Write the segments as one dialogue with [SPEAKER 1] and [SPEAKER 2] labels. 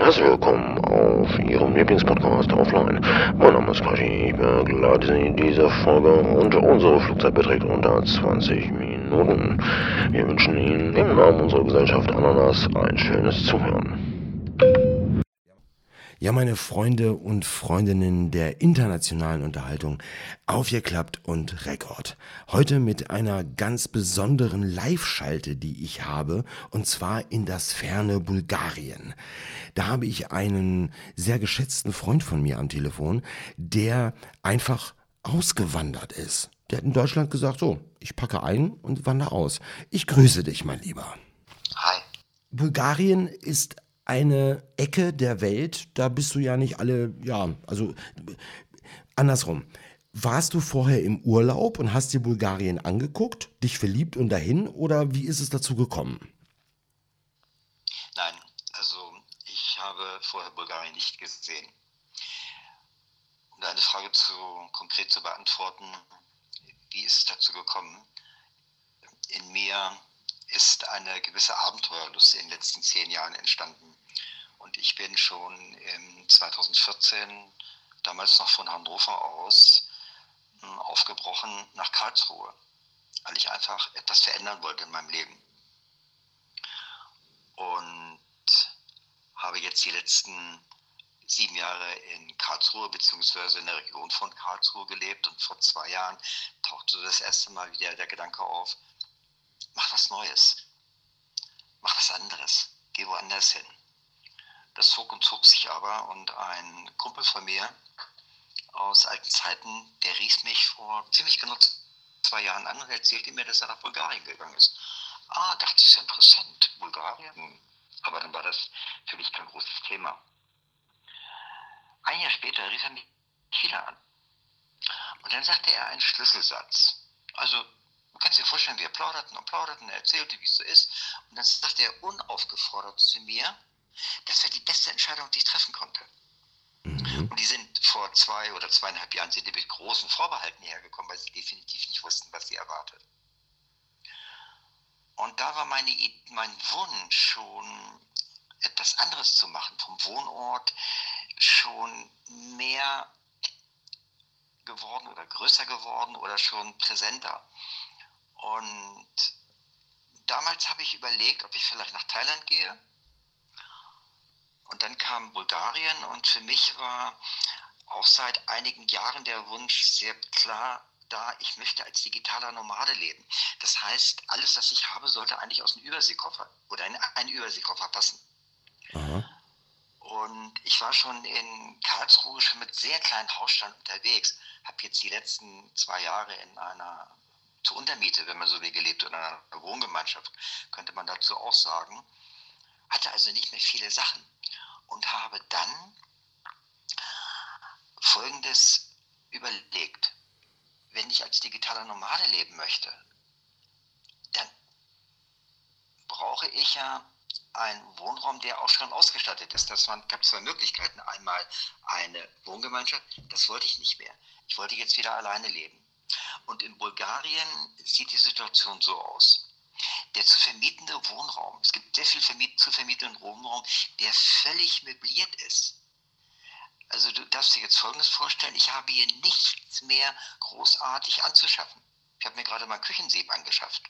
[SPEAKER 1] Herzlich willkommen auf Ihrem Lieblingspodcast Offline. Mein Name ist Quashi, ich begleite Sie in dieser Folge und unsere Flugzeit beträgt unter 20 Minuten. Wir wünschen Ihnen im Namen unserer Gesellschaft Ananas ein schönes Zuhören.
[SPEAKER 2] Ja, meine Freunde und Freundinnen der internationalen Unterhaltung, aufgeklappt und Rekord. Heute mit einer ganz besonderen Live-Schalte, die ich habe, und zwar in das ferne Bulgarien. Da habe ich einen sehr geschätzten Freund von mir am Telefon, der einfach ausgewandert ist. Der hat in Deutschland gesagt, so, ich packe ein und wandere aus. Ich grüße dich, mein Lieber.
[SPEAKER 3] Hi.
[SPEAKER 2] Bulgarien ist eine Ecke der Welt, da bist du ja nicht alle, ja, also andersrum. Warst du vorher im Urlaub und hast dir Bulgarien angeguckt, dich verliebt und dahin oder wie ist es dazu gekommen?
[SPEAKER 3] Nein, also ich habe vorher Bulgarien nicht gesehen. Um deine Frage zu, konkret zu beantworten, wie ist es dazu gekommen? In mir ist eine gewisse Abenteuerlust in den letzten zehn Jahren entstanden. Und ich bin schon im 2014, damals noch von Hannover aus, hm, aufgebrochen nach Karlsruhe, weil ich einfach etwas verändern wollte in meinem Leben. Und habe jetzt die letzten sieben Jahre in Karlsruhe beziehungsweise in der Region von Karlsruhe gelebt und vor zwei Jahren tauchte das erste Mal wieder der Gedanke auf, mach was Neues, mach was anderes, geh woanders hin. Das zog und zog sich aber und ein Kumpel von mir aus alten Zeiten, der rief mich vor ziemlich genau zwei Jahren an und erzählte mir, dass er nach Bulgarien gegangen ist. Ah, dachte ich, ist interessant, Bulgarien. Aber dann war das für mich kein großes Thema. Ein Jahr später rief er mich wieder an. Und dann sagte er einen Schlüsselsatz. Also, du kannst dir vorstellen, wir plauderten und plauderten, er erzählte, wie es so ist. Und dann sagte er unaufgefordert zu mir, das wäre die beste Entscheidung, die ich treffen konnte. Mhm. Und die sind vor zwei oder zweieinhalb Jahren sind die mit großen Vorbehalten hergekommen, weil sie definitiv nicht wussten, was sie erwartet. Und da war meine, mein Wunsch schon etwas anderes zu machen, vom Wohnort schon mehr geworden oder größer geworden oder schon präsenter. Und damals habe ich überlegt, ob ich vielleicht nach Thailand gehe und dann kam Bulgarien und für mich war auch seit einigen Jahren der Wunsch sehr klar da, ich möchte als digitaler Nomade leben. Das heißt, alles, was ich habe, sollte eigentlich aus einem Überseekoffer oder in einen Überseekoffer passen. Aha. Und ich war schon in Karlsruhe schon mit sehr kleinen Hausstand unterwegs, habe jetzt die letzten zwei Jahre in einer zur Untermiete, wenn man so will, gelebt oder einer Wohngemeinschaft, könnte man dazu auch sagen. Hatte also nicht mehr viele Sachen und habe dann Folgendes überlegt. Wenn ich als digitaler Nomade leben möchte, dann brauche ich ja einen Wohnraum, der auch schon ausgestattet ist. Das waren, gab zwei Möglichkeiten. Einmal eine Wohngemeinschaft, das wollte ich nicht mehr. Ich wollte jetzt wieder alleine leben. Und in Bulgarien sieht die Situation so aus der zu vermietende Wohnraum, es gibt sehr viel vermiet, zu vermietenden Wohnraum, der völlig möbliert ist. Also du darfst dir jetzt Folgendes vorstellen, ich habe hier nichts mehr großartig anzuschaffen. Ich habe mir gerade mal Küchensieb angeschafft.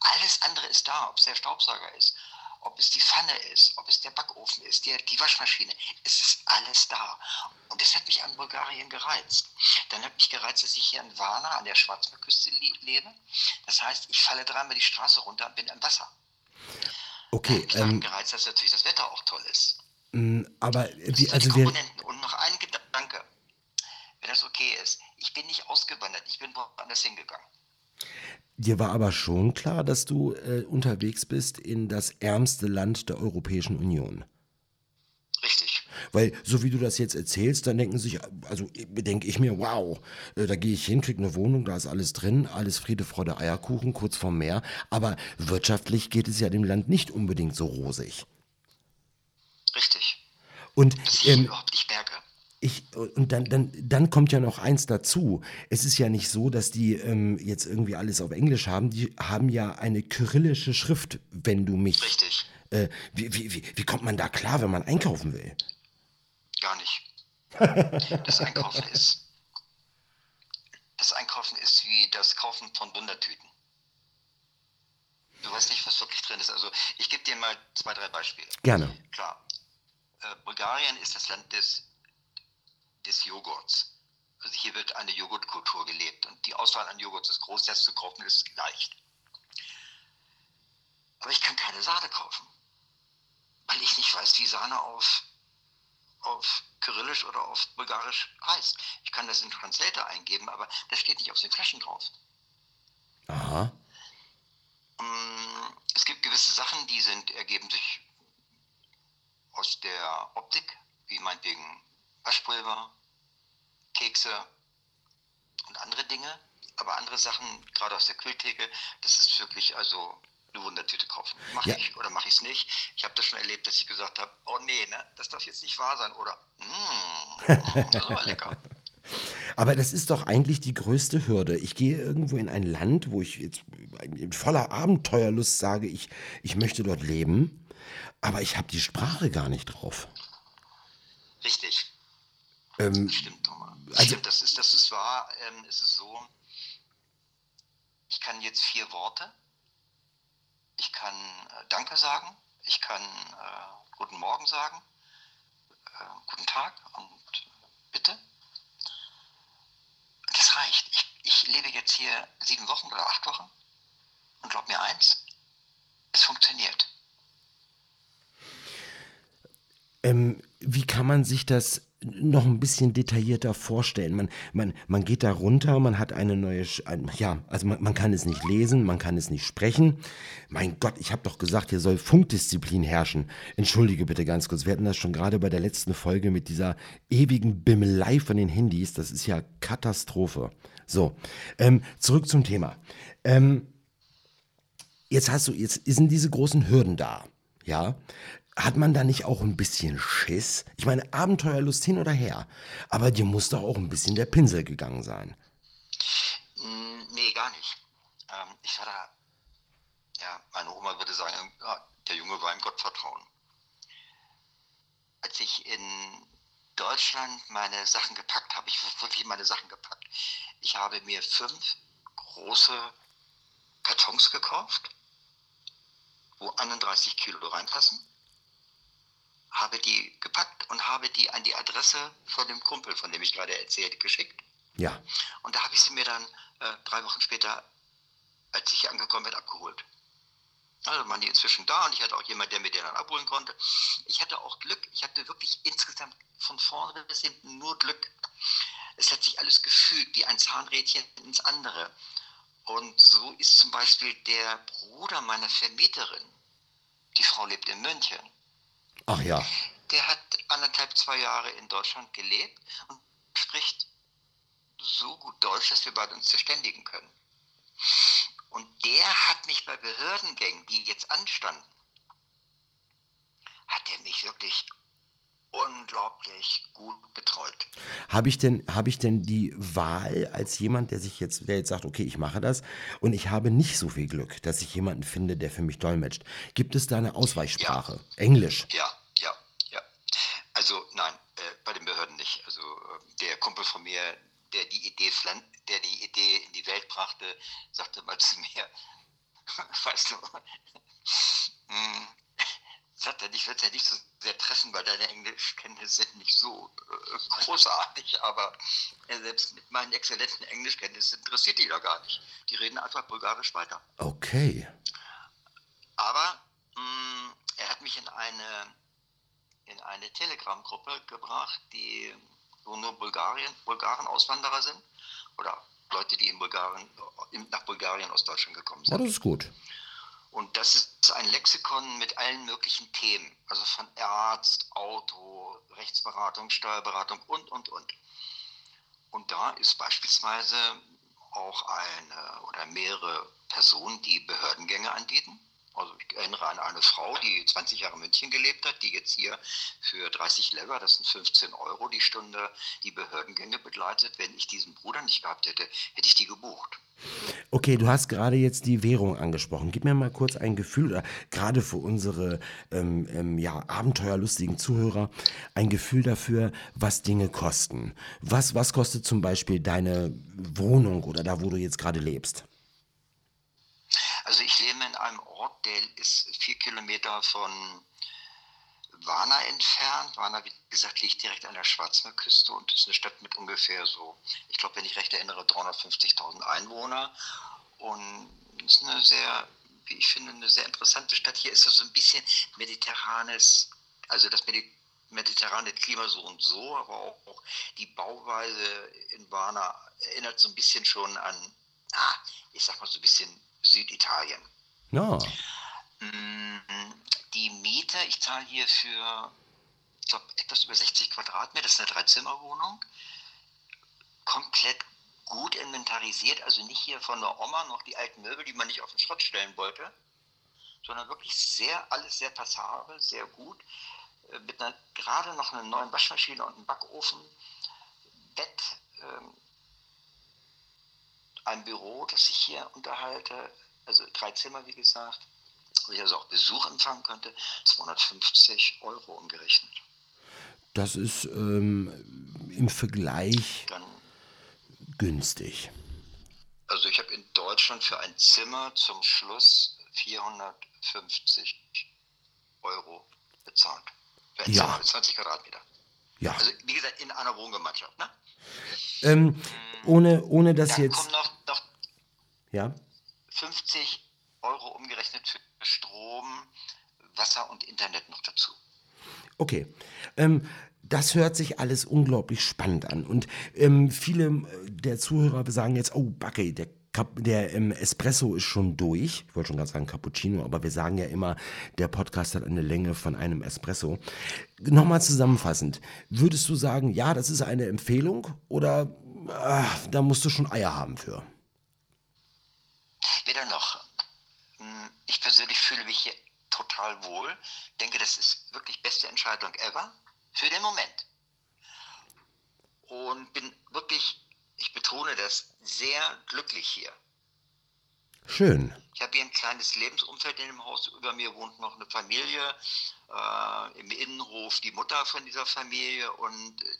[SPEAKER 3] Alles andere ist da, ob es der Staubsauger ist, ob es die Pfanne ist, ob es der Backofen ist, die, die Waschmaschine. Es ist alles da. Und das hat mich an Bulgarien gereizt. Dann hat mich gereizt, dass ich hier in Varna an der Schwarzmeerküste lebe. Das heißt, ich falle dreimal die Straße runter und bin im Wasser.
[SPEAKER 2] Okay.
[SPEAKER 3] Dann ähm, gereizt, dass natürlich das Wetter auch toll ist.
[SPEAKER 2] Mm, aber wie,
[SPEAKER 3] also die Komponenten. Und noch ein Gedanke, wenn das okay ist. Ich bin nicht ausgewandert, ich bin woanders hingegangen.
[SPEAKER 2] Dir war aber schon klar, dass du äh, unterwegs bist in das ärmste Land der Europäischen Union.
[SPEAKER 3] Richtig.
[SPEAKER 2] Weil, so wie du das jetzt erzählst, dann denken sich, also denke ich mir, wow, äh, da gehe ich hin, kriege eine Wohnung, da ist alles drin, alles Friede, Freude, Eierkuchen, kurz vorm Meer. Aber wirtschaftlich geht es ja dem Land nicht unbedingt so rosig.
[SPEAKER 3] Richtig.
[SPEAKER 2] Und
[SPEAKER 3] das ähm, überhaupt nicht merke.
[SPEAKER 2] Ich, und dann, dann, dann kommt ja noch eins dazu. Es ist ja nicht so, dass die ähm, jetzt irgendwie alles auf Englisch haben. Die haben ja eine kyrillische Schrift, wenn du mich.
[SPEAKER 3] Richtig.
[SPEAKER 2] Äh, wie, wie, wie, wie kommt man da klar, wenn man einkaufen will?
[SPEAKER 3] Gar nicht. Das Einkaufen ist. Das Einkaufen ist wie das Kaufen von Wundertüten. Du weißt nicht, was wirklich drin ist. Also ich gebe dir mal zwei, drei Beispiele.
[SPEAKER 2] Gerne.
[SPEAKER 3] Klar. Äh, Bulgarien ist das Land des, des Joghurts. Also hier wird eine Joghurtkultur gelebt und die Auswahl an Joghurts ist groß, das zu kaufen ist leicht. Aber ich kann keine Sahne kaufen, weil ich nicht weiß, wie Sahne auf, auf Kyrillisch oder auf Bulgarisch heißt. Ich kann das in Translator eingeben, aber das steht nicht auf den Flaschen drauf.
[SPEAKER 2] Aha.
[SPEAKER 3] Mm, Es gibt gewisse Sachen, die sind, ergeben sich aus der Optik, wie meinetwegen Waschpulver, Kekse und andere Dinge. Aber andere Sachen, gerade aus der Kühltheke, das ist wirklich also eine Wundertüte kaufen. Mache
[SPEAKER 2] Ja.
[SPEAKER 3] ich oder mache ich es nicht? Ich habe das schon erlebt, dass ich gesagt habe, oh nee, ne, das darf jetzt nicht wahr sein. Oder, mmm, das war lecker.
[SPEAKER 2] Aber das ist doch eigentlich die größte Hürde. Ich gehe irgendwo in ein Land, wo ich jetzt in voller Abenteuerlust sage, ich, ich möchte dort leben, aber ich habe die Sprache gar nicht drauf.
[SPEAKER 3] Richtig.
[SPEAKER 2] Ähm,
[SPEAKER 3] Stimmt, Thomas.
[SPEAKER 2] Also-
[SPEAKER 3] das ist, das ist wahr. Ähm, es ist so, ich kann jetzt vier Worte. Ich kann äh, Danke sagen. Ich kann äh, Guten Morgen sagen. Äh, guten Tag und bitte. Das reicht. Ich, ich lebe jetzt hier sieben Wochen oder acht Wochen und glaub mir eins, es funktioniert.
[SPEAKER 2] Ähm, wie kann man sich das noch ein bisschen detaillierter vorstellen? Man, man, man geht da runter, man hat eine neue, Sch- ein, ja, also man, man kann es nicht lesen, man kann es nicht sprechen. Mein Gott, ich habe doch gesagt, hier soll Funkdisziplin herrschen. Entschuldige bitte ganz kurz, wir hatten das schon gerade bei der letzten Folge mit dieser ewigen Bimmelei von den Handys. Das ist ja Katastrophe. So, ähm, zurück zum Thema. Ähm, jetzt hast du, jetzt sind diese großen Hürden da, ja. Hat man da nicht auch ein bisschen Schiss? Ich meine, Abenteuerlust hin oder her. Aber dir muss doch auch ein bisschen der Pinsel gegangen sein.
[SPEAKER 3] Mm, Nee, gar nicht. Ähm, ich da, ja, meine Oma würde sagen, der Junge war im Gottvertrauen. Als ich in Deutschland meine Sachen gepackt habe, ich wirklich meine Sachen gepackt. Ich habe mir fünf große Kartons gekauft, wo 31 Kilo reinpassen, habe die gepackt und habe die an die Adresse von dem Kumpel, von dem ich gerade erzählte, geschickt.
[SPEAKER 2] Ja,
[SPEAKER 3] Und da habe ich sie mir dann äh, drei Wochen später, als ich hier angekommen bin, abgeholt. Also waren die inzwischen da und ich hatte auch jemanden, der mir den dann abholen konnte. Ich hatte auch Glück. Ich hatte wirklich insgesamt von vorne bis hinten nur Glück. Es hat sich alles gefügt, wie ein Zahnrädchen ins andere. Und so ist zum Beispiel der Bruder meiner Vermieterin, die Frau lebt in München,
[SPEAKER 2] ach ja.
[SPEAKER 3] der hat anderthalb, zwei Jahre in Deutschland gelebt und spricht so gut Deutsch, dass wir beide uns verständigen können. Und der hat mich bei Behördengängen, die jetzt anstanden, hat er mich wirklich unglaublich gut betreut.
[SPEAKER 2] Habe ich denn, habe ich denn die Wahl als jemand, der sich jetzt, der jetzt sagt, okay, ich mache das und ich habe nicht so viel Glück, dass ich jemanden finde, der für mich dolmetscht. Gibt es da eine Ausweichsprache? Englisch.
[SPEAKER 3] Ja, ja, ja. Also nein, äh, bei den Behörden nicht. Also äh, der Kumpel von mir, der die Idee, der die Idee in die Welt brachte, sagte mal zu mir, weißt du, sagt er, ich würde es ja nicht so sehr treffen, weil deine Englischkenntnisse sind nicht so äh, großartig, aber äh, selbst mit meinen exzellenten Englischkenntnissen interessiert die da gar nicht. Die reden einfach bulgarisch weiter.
[SPEAKER 2] Okay.
[SPEAKER 3] Aber mh, er hat mich in eine, in eine Telegram-Gruppe gebracht, die, wo nur Bulgarien, Bulgaren Auswanderer sind oder Leute, die in Bulgarien, nach Bulgarien aus Deutschland gekommen
[SPEAKER 2] Oh,
[SPEAKER 3] sind.
[SPEAKER 2] das ist gut.
[SPEAKER 3] Und das ist ein Lexikon mit allen möglichen Themen, also von Arzt, Auto, Rechtsberatung, Steuerberatung und, und, und. Und da ist beispielsweise auch eine oder mehrere Personen, die Behördengänge anbieten. Also ich erinnere an eine Frau, die 20 Jahre in München gelebt hat, die jetzt hier für 30 Lever, das sind 15 Euro die Stunde, die Behördengänge begleitet. Wenn ich diesen Bruder nicht gehabt hätte, hätte ich die gebucht.
[SPEAKER 2] Okay, du hast gerade jetzt die Währung angesprochen. Gib mir mal kurz ein Gefühl, gerade für unsere ähm, ähm, ja, abenteuerlustigen Zuhörer, ein Gefühl dafür, was Dinge kosten. Was, was kostet zum Beispiel deine Wohnung oder da, wo du jetzt gerade lebst?
[SPEAKER 3] Lebe in einem Ort, der ist vier Kilometer von Warna entfernt. Warna, wie gesagt, liegt direkt an der Schwarzmeerküste und ist eine Stadt mit ungefähr so, ich glaube, wenn ich recht erinnere, 350.000 Einwohner. Und ist eine sehr, wie ich finde, eine sehr interessante Stadt. Hier ist das so ein bisschen mediterranes, also das mediterrane Klima so und so, aber auch die Bauweise in Warna erinnert so ein bisschen schon an, ah, ich sag mal so ein bisschen Süditalien.
[SPEAKER 2] Ja.
[SPEAKER 3] Die Miete, ich zahle hier für, ich glaube, etwas über 60 Quadratmeter, das ist eine Dreizimmerwohnung. Komplett gut inventarisiert, also nicht hier von der Oma noch die alten Möbel, die man nicht auf den Schrott stellen wollte, sondern wirklich sehr, alles sehr passabel, sehr gut. Äh, mit einer, gerade noch einer neuen Waschmaschine und einem Backofen, Bett, ähm, ein Büro, das ich hier unterhalte, also drei Zimmer, wie gesagt, wo ich also auch Besuch empfangen könnte, 250 Euro umgerechnet.
[SPEAKER 2] Das ist ähm, im Vergleich Dann, günstig.
[SPEAKER 3] Also ich habe in Deutschland für ein Zimmer zum Schluss 450 Euro bezahlt. Für ein
[SPEAKER 2] ja.
[SPEAKER 3] Zimmer mit 20 Quadratmeter.
[SPEAKER 2] Ja.
[SPEAKER 3] Also wie gesagt, in einer Wohngemeinschaft. Ne?
[SPEAKER 2] Ähm, ohne, ohne dass
[SPEAKER 3] Dann
[SPEAKER 2] jetzt.
[SPEAKER 3] kommen noch, noch
[SPEAKER 2] ja?
[SPEAKER 3] 50 Euro umgerechnet für Strom, Wasser und Internet noch dazu.
[SPEAKER 2] Okay. Ähm, das hört sich alles unglaublich spannend an. Und ähm, viele äh, der Zuhörer sagen jetzt, oh, Backe, der, der ähm, Espresso ist schon durch. Ich wollte schon ganz sagen Cappuccino, aber wir sagen ja immer, der Podcast hat eine Länge von einem Espresso. Nochmal zusammenfassend, würdest du sagen, ja, das ist eine Empfehlung oder ach, da musst du schon Eier haben für?
[SPEAKER 3] Weder noch. Hm, ich persönlich fühle mich hier total wohl. Denke, das ist wirklich beste Entscheidung ever für den Moment. Und bin wirklich, ich betone das, sehr glücklich hier.
[SPEAKER 2] Schön.
[SPEAKER 3] Ich habe hier ein kleines Lebensumfeld in dem Haus. Über mir wohnt noch eine Familie, äh, im Innenhof die Mutter von dieser Familie. Und äh,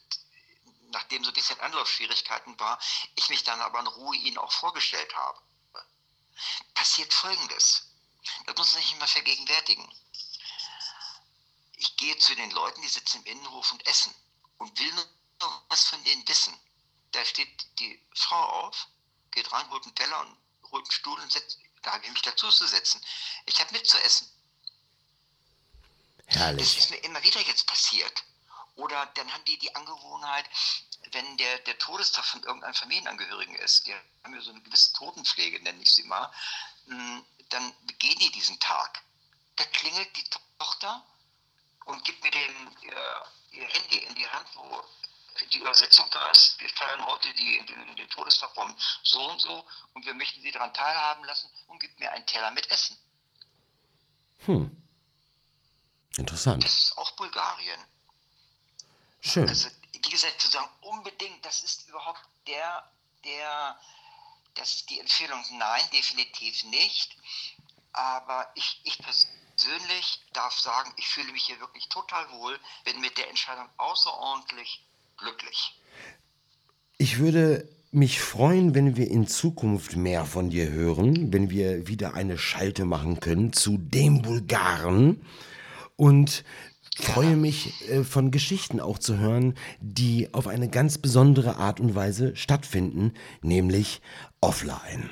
[SPEAKER 3] nachdem so ein bisschen Anlaufschwierigkeiten war, ich mich dann aber in Ruhe ihnen auch vorgestellt habe passiert Folgendes. Das muss man sich immer vergegenwärtigen. Ich gehe zu den Leuten, die sitzen im Innenhof und essen und will nur was von denen wissen. Da steht die Frau auf, geht rein, holt einen Teller und holt einen Stuhl und setzt, da habe ich mich dazu zu setzen. Ich habe mitzuessen.
[SPEAKER 2] Herrlich.
[SPEAKER 3] Das ist mir immer wieder jetzt passiert. Oder dann haben die die Angewohnheit, wenn der, der Todestag von irgendeinem Familienangehörigen ist, die haben ja so eine gewisse Totenpflege, nenne ich sie mal, hm, dann begehen die diesen Tag. Da klingelt die Tochter und gibt mir den, ihr, ihr Handy in die Hand, wo die Übersetzung da ist. Wir feiern heute die, den, den Todestag vom so und so und wir möchten sie daran teilhaben lassen und gibt mir einen Teller mit Essen.
[SPEAKER 2] Hm. Interessant.
[SPEAKER 3] Das ist auch Bulgarien.
[SPEAKER 2] Schön.
[SPEAKER 3] Also wie gesagt, zu sagen, unbedingt, das ist überhaupt der, der, das ist die Empfehlung. Nein, definitiv nicht. Aber ich, ich persönlich darf sagen, ich fühle mich hier wirklich total wohl, bin mit der Entscheidung außerordentlich glücklich.
[SPEAKER 2] Ich würde mich freuen, wenn wir in Zukunft mehr von dir hören, wenn wir wieder eine Schalte machen können zu dem Bulgaren. Und freue mich äh, von Geschichten auch zu hören, die auf eine ganz besondere Art und Weise stattfinden, nämlich offline.